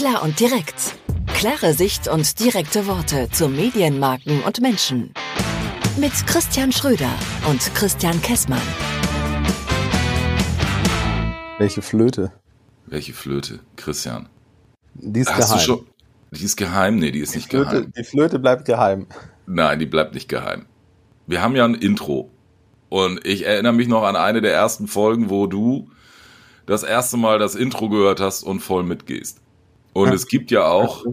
Klar und direkt. Klare Sicht und direkte Worte zu Medienmarken und Menschen. Mit Christian Schröder und Christian Kessmann. Welche Flöte? Welche Flöte, Christian? Die ist Hast geheim. du schon? Die ist geheim? Nee, die ist nicht die, Flöte, geheim. die Flöte bleibt geheim. Nein, die bleibt nicht geheim. Wir haben ja ein Intro. Und ich erinnere mich noch an eine der ersten Folgen, wo du das erste Mal das Intro gehört hast und voll mitgehst. Und es gibt ja auch,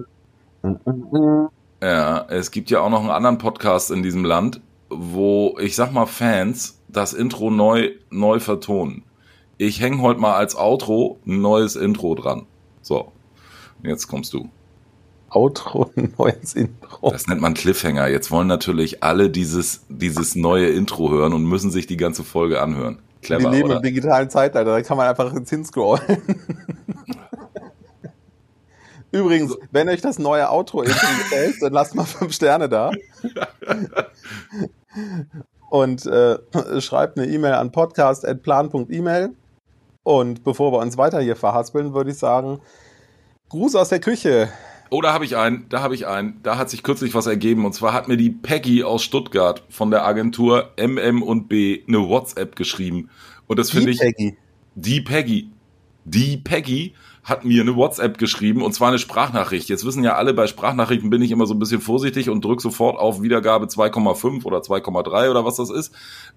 ja, es gibt ja auch noch einen anderen Podcast in diesem Land, wo ich sag mal Fans das Intro neu, neu vertonen. Ich hänge heute mal als Outro ein neues Intro dran. So, jetzt kommst du. Outro, neues Intro. Das nennt man Cliffhanger. Jetzt wollen natürlich alle dieses, dieses neue Intro hören und müssen sich die ganze Folge anhören. Clever, Wir leben oder? im digitalen Zeitalter, da kann man einfach ins hinscrollen. Übrigens, wenn euch das neue Outro gefällt, dann lasst mal fünf Sterne da. Und äh, schreibt eine E-Mail an podcast.plan.email. Und bevor wir uns weiter hier verhaspeln, würde ich sagen, Gruß aus der Küche. Oh, da habe ich einen, da habe ich einen. Da hat sich kürzlich was ergeben. Und zwar hat mir die Peggy aus Stuttgart von der Agentur MM und B eine WhatsApp geschrieben. Und das finde Die ich, Peggy. die Peggy, die Peggy hat mir eine WhatsApp geschrieben und zwar eine Sprachnachricht. Jetzt wissen ja alle, bei Sprachnachrichten bin ich immer so ein bisschen vorsichtig und drücke sofort auf Wiedergabe 2,5 oder 2,3 oder was das ist.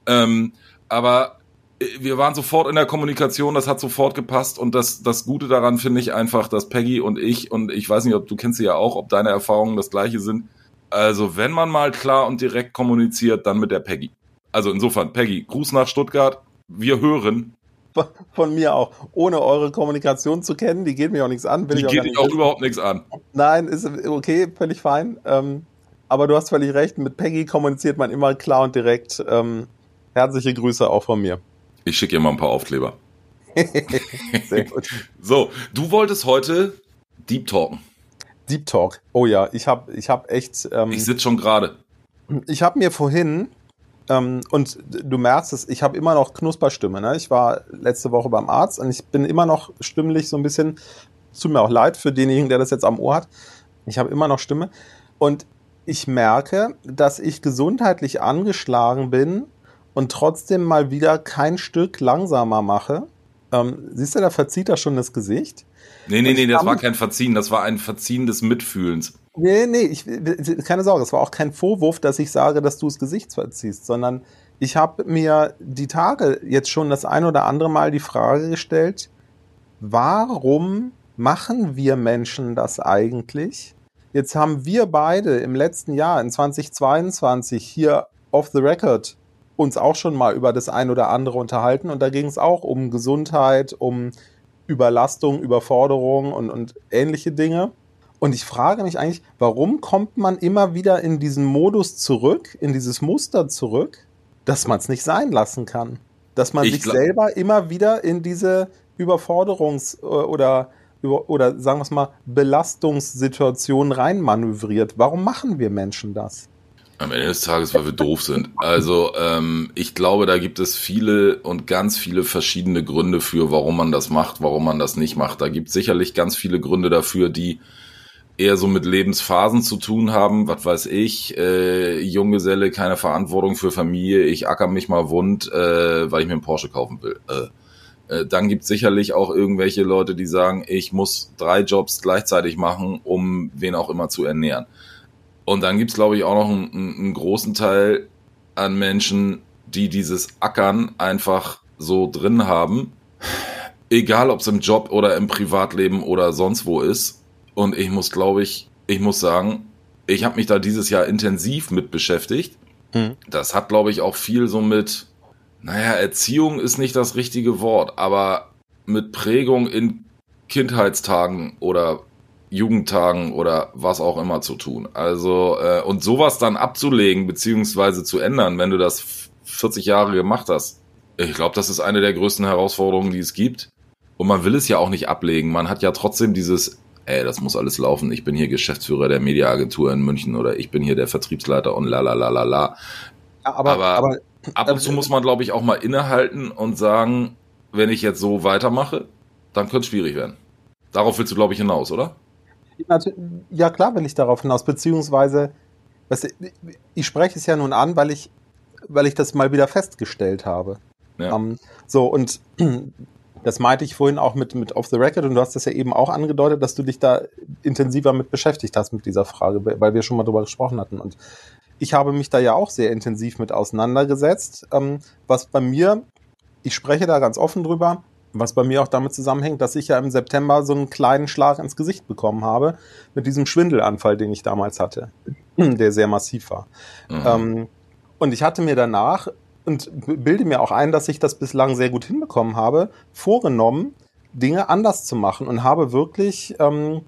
Ähm, aber äh, wir waren sofort in der Kommunikation, das hat sofort gepasst und das, das Gute daran finde ich einfach, dass Peggy und ich und ich weiß nicht, ob du kennst sie ja auch, ob deine Erfahrungen das gleiche sind. Also wenn man mal klar und direkt kommuniziert, dann mit der Peggy. Also insofern, Peggy, Gruß nach Stuttgart. Wir hören. Von mir auch. Ohne eure Kommunikation zu kennen, die geht mir auch nichts an. Die ich geht dich auch wissen. überhaupt nichts an. Nein, ist okay, völlig fein. Ähm, aber du hast völlig recht, mit Peggy kommuniziert man immer klar und direkt. Ähm, herzliche Grüße auch von mir. Ich schicke ihr mal ein paar Aufkleber. Sehr gut. So, du wolltest heute Deep Talken. Deep Talk. Oh ja, ich habe ich hab echt. Ähm, Ich sitze schon gerade. ich habe mir vorhin, ähm, und du merkst es, ich habe immer noch Knusperstimme. Ne? Ich war letzte Woche beim Arzt und ich bin immer noch stimmlich so ein bisschen. Tut mir auch leid für denjenigen, der das jetzt am Ohr hat. Ich habe immer noch Stimme. Und ich merke, dass ich gesundheitlich angeschlagen bin und trotzdem mal wieder kein Stück langsamer mache. Ähm, siehst du, da verzieht er schon das Gesicht. Nee, nee, nee, das war kein Verziehen, das war ein Verziehen des Mitfühlens. Nee, nee, ich, keine Sorge, es war auch kein Vorwurf, dass ich sage, dass du das Gesicht verziehst, sondern ich habe mir die Tage jetzt schon das ein oder andere Mal die Frage gestellt, warum machen wir Menschen das eigentlich? Jetzt haben wir beide im letzten Jahr, in 2022, hier off the record uns auch schon mal über das ein oder andere unterhalten und da ging es auch um Gesundheit, um Überlastung, Überforderung und, und ähnliche Dinge. Und ich frage mich eigentlich, warum kommt man immer wieder in diesen Modus zurück, in dieses Muster zurück, dass man es nicht sein lassen kann? Dass man Ich sich selber immer wieder in diese Überforderungs- äh, oder, oder sagen wir es mal, Belastungssituation reinmanövriert. Warum machen wir Menschen das? Am Ende des Tages, weil wir doof sind. Also ähm, ich glaube, da gibt es viele und ganz viele verschiedene Gründe für, warum man das macht, warum man das nicht macht. Da gibt sicherlich ganz viele Gründe dafür, die eher so mit Lebensphasen zu tun haben. Was weiß ich, äh, Junggeselle, keine Verantwortung für Familie, ich acker mich mal wund, äh, weil ich mir einen Porsche kaufen will. Äh, äh, dann gibt sicherlich auch irgendwelche Leute, die sagen, ich muss drei Jobs gleichzeitig machen, um wen auch immer zu ernähren. Und dann gibt's glaube ich, auch noch einen einen großen Teil an Menschen, die dieses Ackern einfach so drin haben. Egal, ob es im Job oder im Privatleben oder sonst wo ist. Und ich muss, glaube ich, ich muss sagen, ich habe mich da dieses Jahr intensiv mit beschäftigt. Hm. Das hat, glaube ich, auch viel so mit, naja, Erziehung ist nicht das richtige Wort, aber mit Prägung in Kindheitstagen oder Jugendtagen oder was auch immer zu tun. Also, äh, und sowas dann abzulegen beziehungsweise zu ändern, wenn du das 40 Jahre gemacht hast. Ich glaube, das ist eine der größten Herausforderungen, die es gibt. Und man will es ja auch nicht ablegen. Man hat ja trotzdem dieses, ey, das muss alles laufen. Ich bin hier Geschäftsführer der Mediaagentur in München oder ich bin hier der Vertriebsleiter und la la la la la. Aber, Aber- aber, Ab und zu muss man, glaube ich, auch mal innehalten und sagen, wenn ich jetzt so weitermache, dann könnte es schwierig werden. Darauf willst du, glaube ich, hinaus, oder? Ja, klar will ich darauf hinaus, beziehungsweise, ich spreche es ja nun an, weil ich, weil ich das mal wieder festgestellt habe. Ja. Um, ähm, so, und das meinte ich vorhin auch mit, mit Off the Record und du hast das ja eben auch angedeutet, dass du dich da intensiver mit beschäftigt hast mit dieser Frage, weil wir schon mal drüber gesprochen hatten. Und ich habe mich da ja auch sehr intensiv mit auseinandergesetzt, ähm, was bei mir, ich spreche da ganz offen drüber, was bei mir auch damit zusammenhängt, dass ich ja im September so einen kleinen Schlag ins Gesicht bekommen habe mit diesem Schwindelanfall, den ich damals hatte, der sehr massiv war. Mhm. Ähm, und ich hatte mir danach und bilde mir auch ein, dass ich das bislang sehr gut hinbekommen habe, vorgenommen, Dinge anders zu machen und habe wirklich ähm,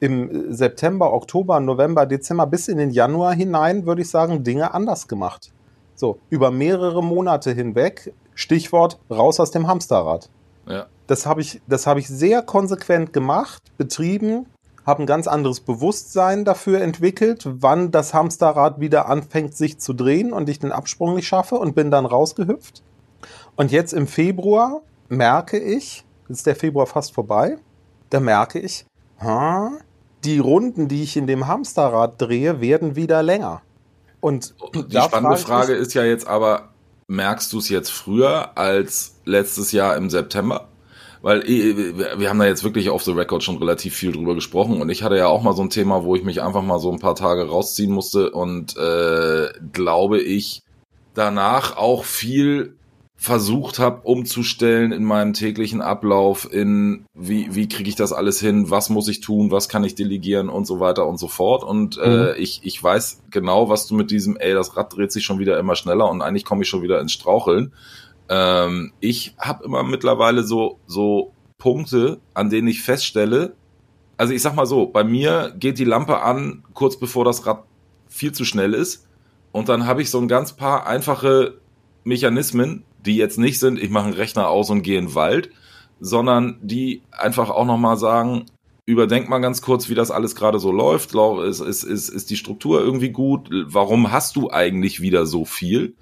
im September, Oktober, November, Dezember bis in den Januar hinein, würde ich sagen, Dinge anders gemacht. So, über mehrere Monate hinweg, Stichwort raus aus dem Hamsterrad. Ja. Das habe ich, das habe ich sehr konsequent gemacht, betrieben, habe ein ganz anderes Bewusstsein dafür entwickelt, wann das Hamsterrad wieder anfängt sich zu drehen und ich den Absprung nicht schaffe und bin dann rausgehüpft. Und jetzt im Februar merke ich, ist der Februar fast vorbei, da merke ich, ha, die Runden, die ich in dem Hamsterrad drehe, werden wieder länger. Und die spannende Frage ist ja jetzt aber, merkst du es jetzt früher als letztes Jahr im September? Weil eh, wir haben da jetzt wirklich auf the record schon relativ viel drüber gesprochen und ich hatte ja auch mal so ein Thema, wo ich mich einfach mal so ein paar Tage rausziehen musste und äh, glaube ich danach auch viel versucht habe umzustellen in meinem täglichen Ablauf in wie wie kriege ich das alles hin was muss ich tun was kann ich delegieren und so weiter und so fort und äh, mhm. äh, ich ich weiß genau was du mit diesem ey das Rad dreht sich schon wieder immer schneller und eigentlich komme ich schon wieder ins Straucheln ähm, ich habe immer mittlerweile so, so Punkte, an denen ich feststelle, also ich sag mal so, bei mir geht die Lampe an, kurz bevor das Rad viel zu schnell ist. Und dann habe ich so ein ganz paar einfache Mechanismen, die jetzt nicht sind, ich mache einen Rechner aus und gehe in den Wald, sondern die einfach auch nochmal sagen, überdenk mal ganz kurz, wie das alles gerade so läuft. Ist, ist, ist, ist die Struktur irgendwie gut? Warum hast du eigentlich wieder so viel?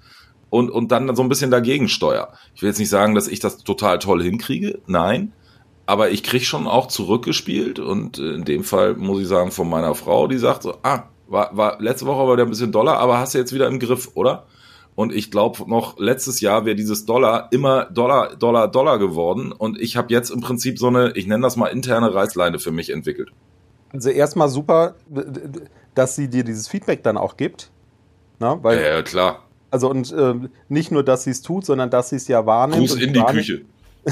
Und, und dann so ein bisschen dagegen steuer. Ich will jetzt nicht sagen, dass ich das total toll hinkriege, nein, aber ich krieg schon auch zurückgespielt und in dem Fall muss ich sagen von meiner Frau, die sagt so, ah, war, war letzte Woche war der ein bisschen Dollar, aber hast du jetzt wieder im Griff, oder? Und ich glaube noch letztes Jahr wäre dieses Dollar immer Dollar, Dollar, Dollar geworden und ich habe jetzt im Prinzip so eine, ich nenne das mal interne Reißleine für mich entwickelt. Also erstmal super, dass sie dir dieses Feedback dann auch gibt. Na, weil, ja, ja, klar also und äh, nicht nur, dass sie es tut, sondern dass sie es ja wahrnimmt. Gruß in die. Küche.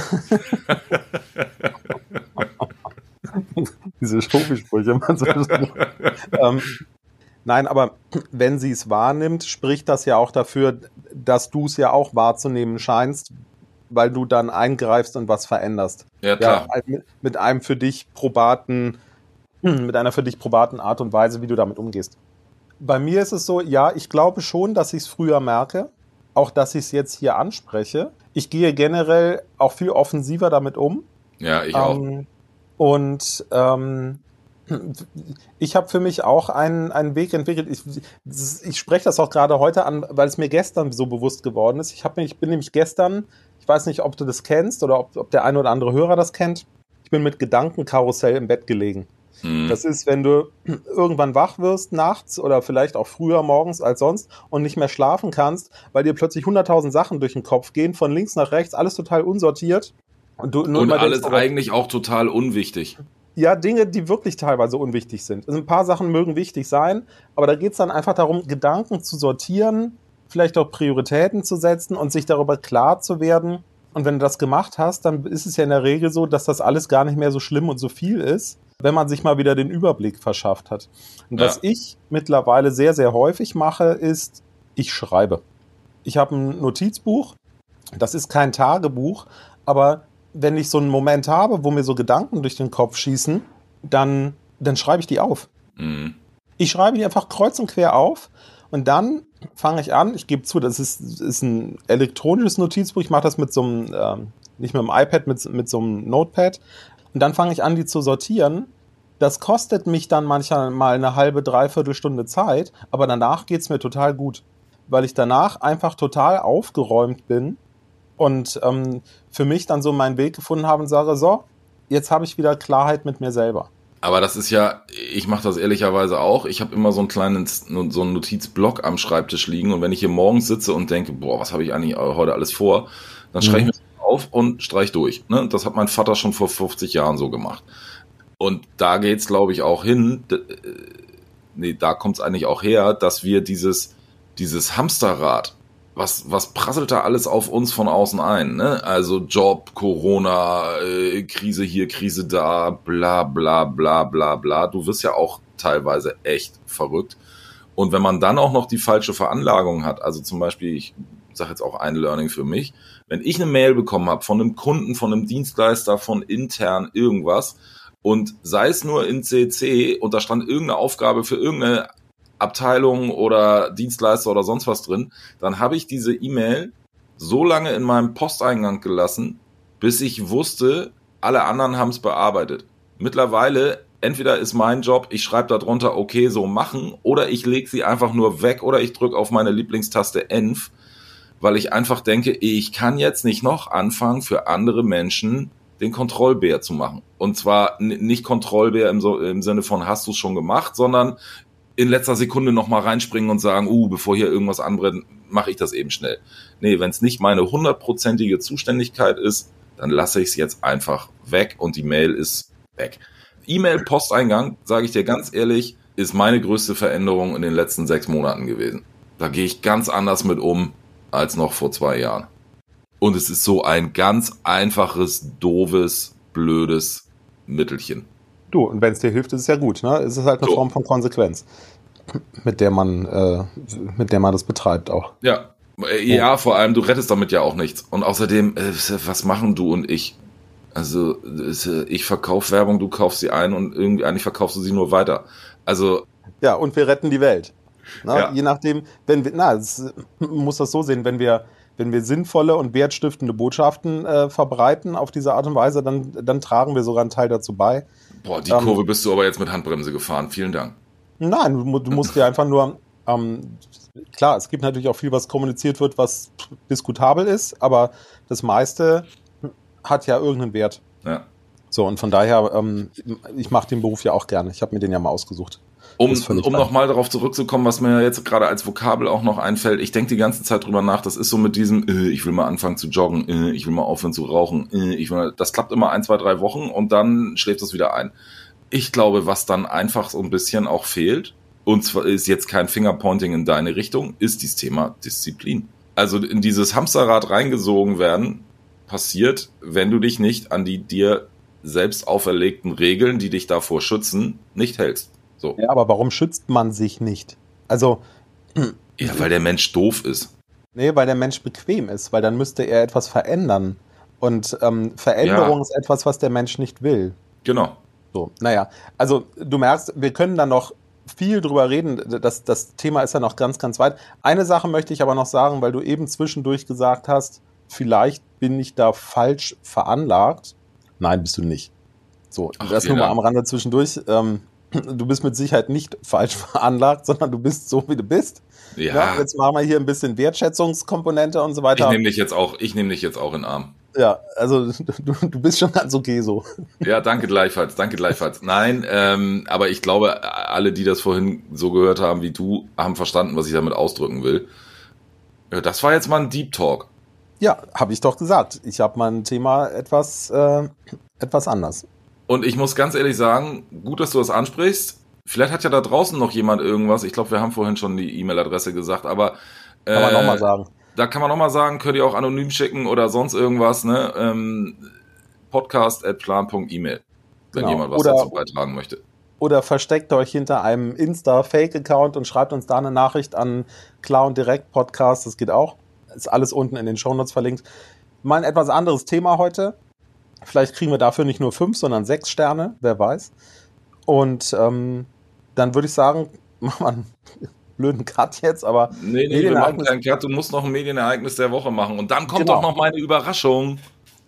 Diese Schofisprüche. ähm, nein, aber wenn sie es wahrnimmt, spricht das ja auch dafür, dass du es ja auch wahrzunehmen scheinst, weil du dann eingreifst und was veränderst. Ja, klar. Ja, mit einem für dich probaten, mit einer für dich probaten Art und Weise, wie du damit umgehst. Bei mir ist es so, ja, ich glaube schon, dass ich es früher merke. Auch, dass ich es jetzt hier anspreche. Ich gehe generell auch viel offensiver damit um. Ja, ich auch. Ähm, und ähm, ich habe für mich auch einen, einen Weg entwickelt. Ich, ich spreche das auch gerade heute an, weil es mir gestern so bewusst geworden ist. Ich, hab, ich bin nämlich gestern, ich weiß nicht, ob du das kennst oder ob, ob der eine oder andere Hörer das kennt. Ich bin mit Gedankenkarussell im Bett gelegen. Mhm. Das ist, wenn du irgendwann wach wirst nachts oder vielleicht auch früher morgens als sonst und nicht mehr schlafen kannst, weil dir plötzlich hunderttausend Sachen durch den Kopf gehen, von links nach rechts, alles total unsortiert. Und, du, und alles denkst, eigentlich auch total unwichtig. Ja, Dinge, die wirklich teilweise unwichtig sind. Also ein paar Sachen mögen wichtig sein, aber da geht es dann einfach darum, Gedanken zu sortieren, vielleicht auch Prioritäten zu setzen und sich darüber klar zu werden. Und wenn du das gemacht hast, dann ist es ja in der Regel so, dass das alles gar nicht mehr so schlimm und so viel ist wenn man sich mal wieder den Überblick verschafft hat. Und ja. was ich mittlerweile sehr, sehr häufig mache, ist, ich schreibe. Ich habe ein Notizbuch, das ist kein Tagebuch, aber wenn ich so einen Moment habe, wo mir so Gedanken durch den Kopf schießen, dann, dann schreibe ich die auf. Mhm. Ich schreibe die einfach kreuz und quer auf und dann fange ich an, ich gebe zu, das ist, ist ein elektronisches Notizbuch, ich mache das mit so einem, äh, nicht mit dem iPad, mit, mit so einem Notepad, und dann fange ich an, die zu sortieren. Das kostet mich dann manchmal mal eine halbe, dreiviertel Stunde Zeit, aber danach geht es mir total gut, weil ich danach einfach total aufgeräumt bin und ähm, für mich dann so meinen Weg gefunden habe und sage, so, jetzt habe ich wieder Klarheit mit mir selber. Aber das ist ja, ich mache das ehrlicherweise auch. Ich habe immer so einen kleinen, so einen Notizblock am Schreibtisch liegen und wenn ich hier morgens sitze und denke, boah, was habe ich eigentlich heute alles vor, dann schreibe ich mir auf und streich durch. Ne? Das hat mein Vater schon vor 50 Jahren so gemacht. Und da geht's, glaube ich, auch hin. Äh, nee, da kommt's eigentlich auch her, dass wir dieses, dieses Hamsterrad, was, was prasselt da alles auf uns von außen ein? Ne? Also Job, Corona, äh, Krise hier, Krise da, bla bla bla bla bla. Du wirst ja auch teilweise echt verrückt. Und wenn man dann auch noch die falsche Veranlagung hat, also zum Beispiel, ich sage jetzt auch ein Learning für mich, wenn ich eine Mail bekommen habe von einem Kunden, von einem Dienstleister, von intern irgendwas und sei es nur in CC und da stand irgendeine Aufgabe für irgendeine Abteilung oder Dienstleister oder sonst was drin, dann habe ich diese E-Mail so lange in meinem Posteingang gelassen, bis ich wusste, alle anderen haben es bearbeitet. Mittlerweile, entweder ist mein Job, ich schreibe darunter, okay, so machen, oder ich lege sie einfach nur weg oder ich drücke auf meine Lieblingstaste Env, weil ich einfach denke, ich kann jetzt nicht noch anfangen, für andere Menschen den Kontrollbär zu machen. Und zwar nicht Kontrollbär im, im Sinne von hast du es schon gemacht, sondern in letzter Sekunde nochmal reinspringen und sagen, uh, bevor hier irgendwas anbrennt, mache ich das eben schnell. Nee, wenn es nicht meine hundertprozentige Zuständigkeit ist, dann lasse ich es jetzt einfach weg und die Mail ist weg. E-Mail-Posteingang, sage ich dir ganz ehrlich, ist meine größte Veränderung in den letzten sechs Monaten gewesen. Da gehe ich ganz anders mit um als noch vor zwei Jahren. Und es ist so ein ganz einfaches, doofes, blödes Mittelchen. Du, und wenn es dir hilft, ist es ja gut. Ne? Es ist halt eine so. Form von Konsequenz, mit der man, äh, mit der man das betreibt auch. Ja, äh, ja, vor allem, du rettest damit ja auch nichts. Und außerdem, äh, was machen du und ich? Also, äh, ich verkaufe Werbung, du kaufst sie ein und irgendwie eigentlich verkaufst du sie nur weiter. Also. Ja, und wir retten die Welt. Na, ja. Je nachdem, wenn wir, na, es, muss das so sehen, wenn wir, wenn wir sinnvolle und wertstiftende Botschaften äh, verbreiten auf diese Art und Weise, dann, dann tragen wir sogar einen Teil dazu bei, Boah, die ähm, Kurve bist du aber jetzt mit Handbremse gefahren. Vielen Dank. Nein, du, du musst dir einfach nur, ähm, klar, es gibt natürlich auch viel, was kommuniziert wird, was diskutabel ist, aber das meiste hat ja irgendeinen Wert. Ja. So, und von daher, ähm, ich mache den Beruf ja auch gerne. Ich habe mir den ja mal ausgesucht. Um, um nochmal darauf zurückzukommen, was mir jetzt gerade als Vokabel auch noch einfällt, ich denke die ganze Zeit drüber nach, das ist so mit diesem, äh, ich will mal anfangen zu joggen, äh, ich will mal aufhören zu rauchen, äh, ich will, das klappt immer ein, zwei, drei Wochen und dann schläft das wieder ein. Ich glaube, was dann einfach so ein bisschen auch fehlt, und zwar ist jetzt kein Fingerpointing in deine Richtung, ist dieses Thema Disziplin. Also in dieses Hamsterrad reingesogen werden, passiert, wenn du dich nicht an die dir selbst auferlegten Regeln, die dich davor schützen, nicht hältst. So. Ja, aber warum schützt man sich nicht? Also. Ja, weil der Mensch doof ist. Nee, weil der Mensch bequem ist, weil dann müsste er etwas verändern. Und ähm, Veränderung ja. ist etwas, was der Mensch nicht will. Genau. So, naja, also du merkst, wir können da noch viel drüber reden. Das, das Thema ist ja noch ganz, ganz weit. Eine Sache möchte ich aber noch sagen, weil du eben zwischendurch gesagt hast, vielleicht bin ich da falsch veranlagt. Nein, bist du nicht. So, Ach, das nur mal am Rande zwischendurch. Ähm, du bist mit Sicherheit nicht falsch veranlagt, sondern du bist so, wie du bist. Ja. ja jetzt machen wir hier ein bisschen Wertschätzungskomponente und so weiter. Ich nehme dich jetzt auch, ich nehme dich jetzt auch in Arm. Ja, also du, du bist schon ganz okay so. Ja, danke gleichfalls, danke gleichfalls. Nein, ähm, aber ich glaube, alle, die das vorhin so gehört haben wie du, haben verstanden, was ich damit ausdrücken will. Ja, das war jetzt mal ein Deep Talk. Ja, habe ich doch gesagt. Ich habe mein Thema etwas, äh, etwas anders. Und ich muss ganz ehrlich sagen, gut, dass du das ansprichst. Vielleicht hat ja da draußen noch jemand irgendwas. Ich glaube, wir haben vorhin schon die E-Mail-Adresse gesagt, aber. Äh, kann man nochmal sagen. Da kann man nochmal sagen, könnt ihr auch anonym schicken oder sonst irgendwas, ne? Ähm, podcast.plan.email, wenn genau. jemand was oder, dazu beitragen möchte. Oder versteckt euch hinter einem Insta-Fake-Account und schreibt uns da eine Nachricht an Klar und Direkt Podcast, das geht auch. Ist alles unten in den Shownotes verlinkt. Mal ein etwas anderes Thema heute. Vielleicht kriegen wir dafür nicht nur fünf, sondern sechs Sterne, wer weiß. Und ähm, dann würde ich sagen, machen wir einen blöden Cut jetzt, aber. Nee, nee, wir machen keinen Cut, du musst noch ein Medienereignis der Woche machen. Und dann kommt genau. doch noch meine Überraschung.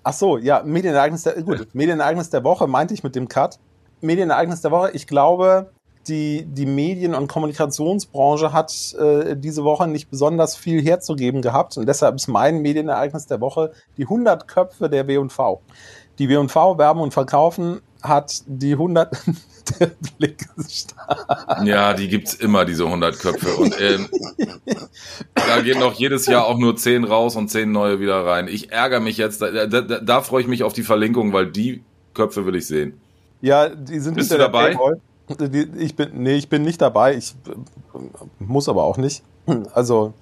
Ach so, ja, Medienereignis der, gut, Medienereignis der Woche meinte ich mit dem Cut. Medienereignis der Woche, ich glaube, die, die Medien- und Kommunikationsbranche hat äh, diese Woche nicht besonders viel herzugeben gehabt. Und deshalb ist mein Medienereignis der Woche die 100 Köpfe der W&V die W&V werben und verkaufen hat die 100 der Blick Ja, die gibt's immer, diese 100 Köpfe. Und ähm, da gehen doch jedes Jahr auch nur 10 raus und 10 neue wieder rein. Ich ärgere mich jetzt, da, da, da, freue ich mich auf die Verlinkung, weil die Köpfe will ich sehen. Ja, die sind Bist du dabei? Ich bin, nee, ich bin nicht dabei. Ich muss aber auch nicht. Also,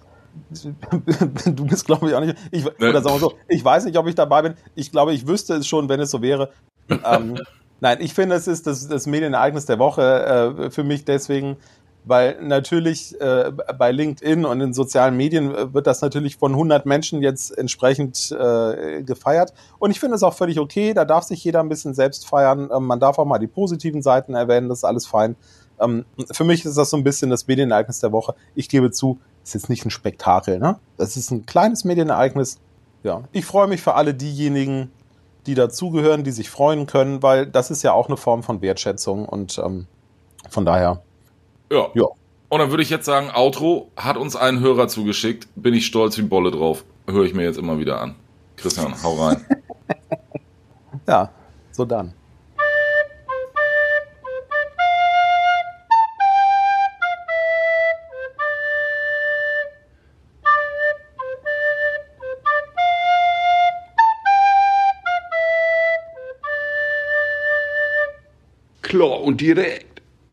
du bist, glaube ich, auch nicht. Ich, oder sagen wir so, ich weiß nicht, ob ich dabei bin. Ich glaube, ich wüsste es schon, wenn es so wäre. ähm, nein, ich finde, es ist das, das Medienereignis der Woche äh, für mich deswegen, weil natürlich äh, bei LinkedIn und in sozialen Medien äh, wird das natürlich von 100 Menschen jetzt entsprechend äh, gefeiert. Und ich finde es auch völlig okay, da darf sich jeder ein bisschen selbst feiern. Ähm, man darf auch mal die positiven Seiten erwähnen, das ist alles fein. Ähm, für mich ist das so ein bisschen das Medienereignis der Woche. Ich gebe zu, ist jetzt nicht ein Spektakel, ne? Das ist ein kleines Medienereignis. Ja, ich freue mich für alle diejenigen, die dazugehören, die sich freuen können, weil das ist ja auch eine Form von Wertschätzung und ähm, von daher. Ja. ja. Und dann würde ich jetzt sagen, Outro hat uns einen Hörer zugeschickt. Bin ich stolz wie Bolle drauf. Höre ich mir jetzt immer wieder an. Christian, hau rein. ja, so dann. Klar und direkt.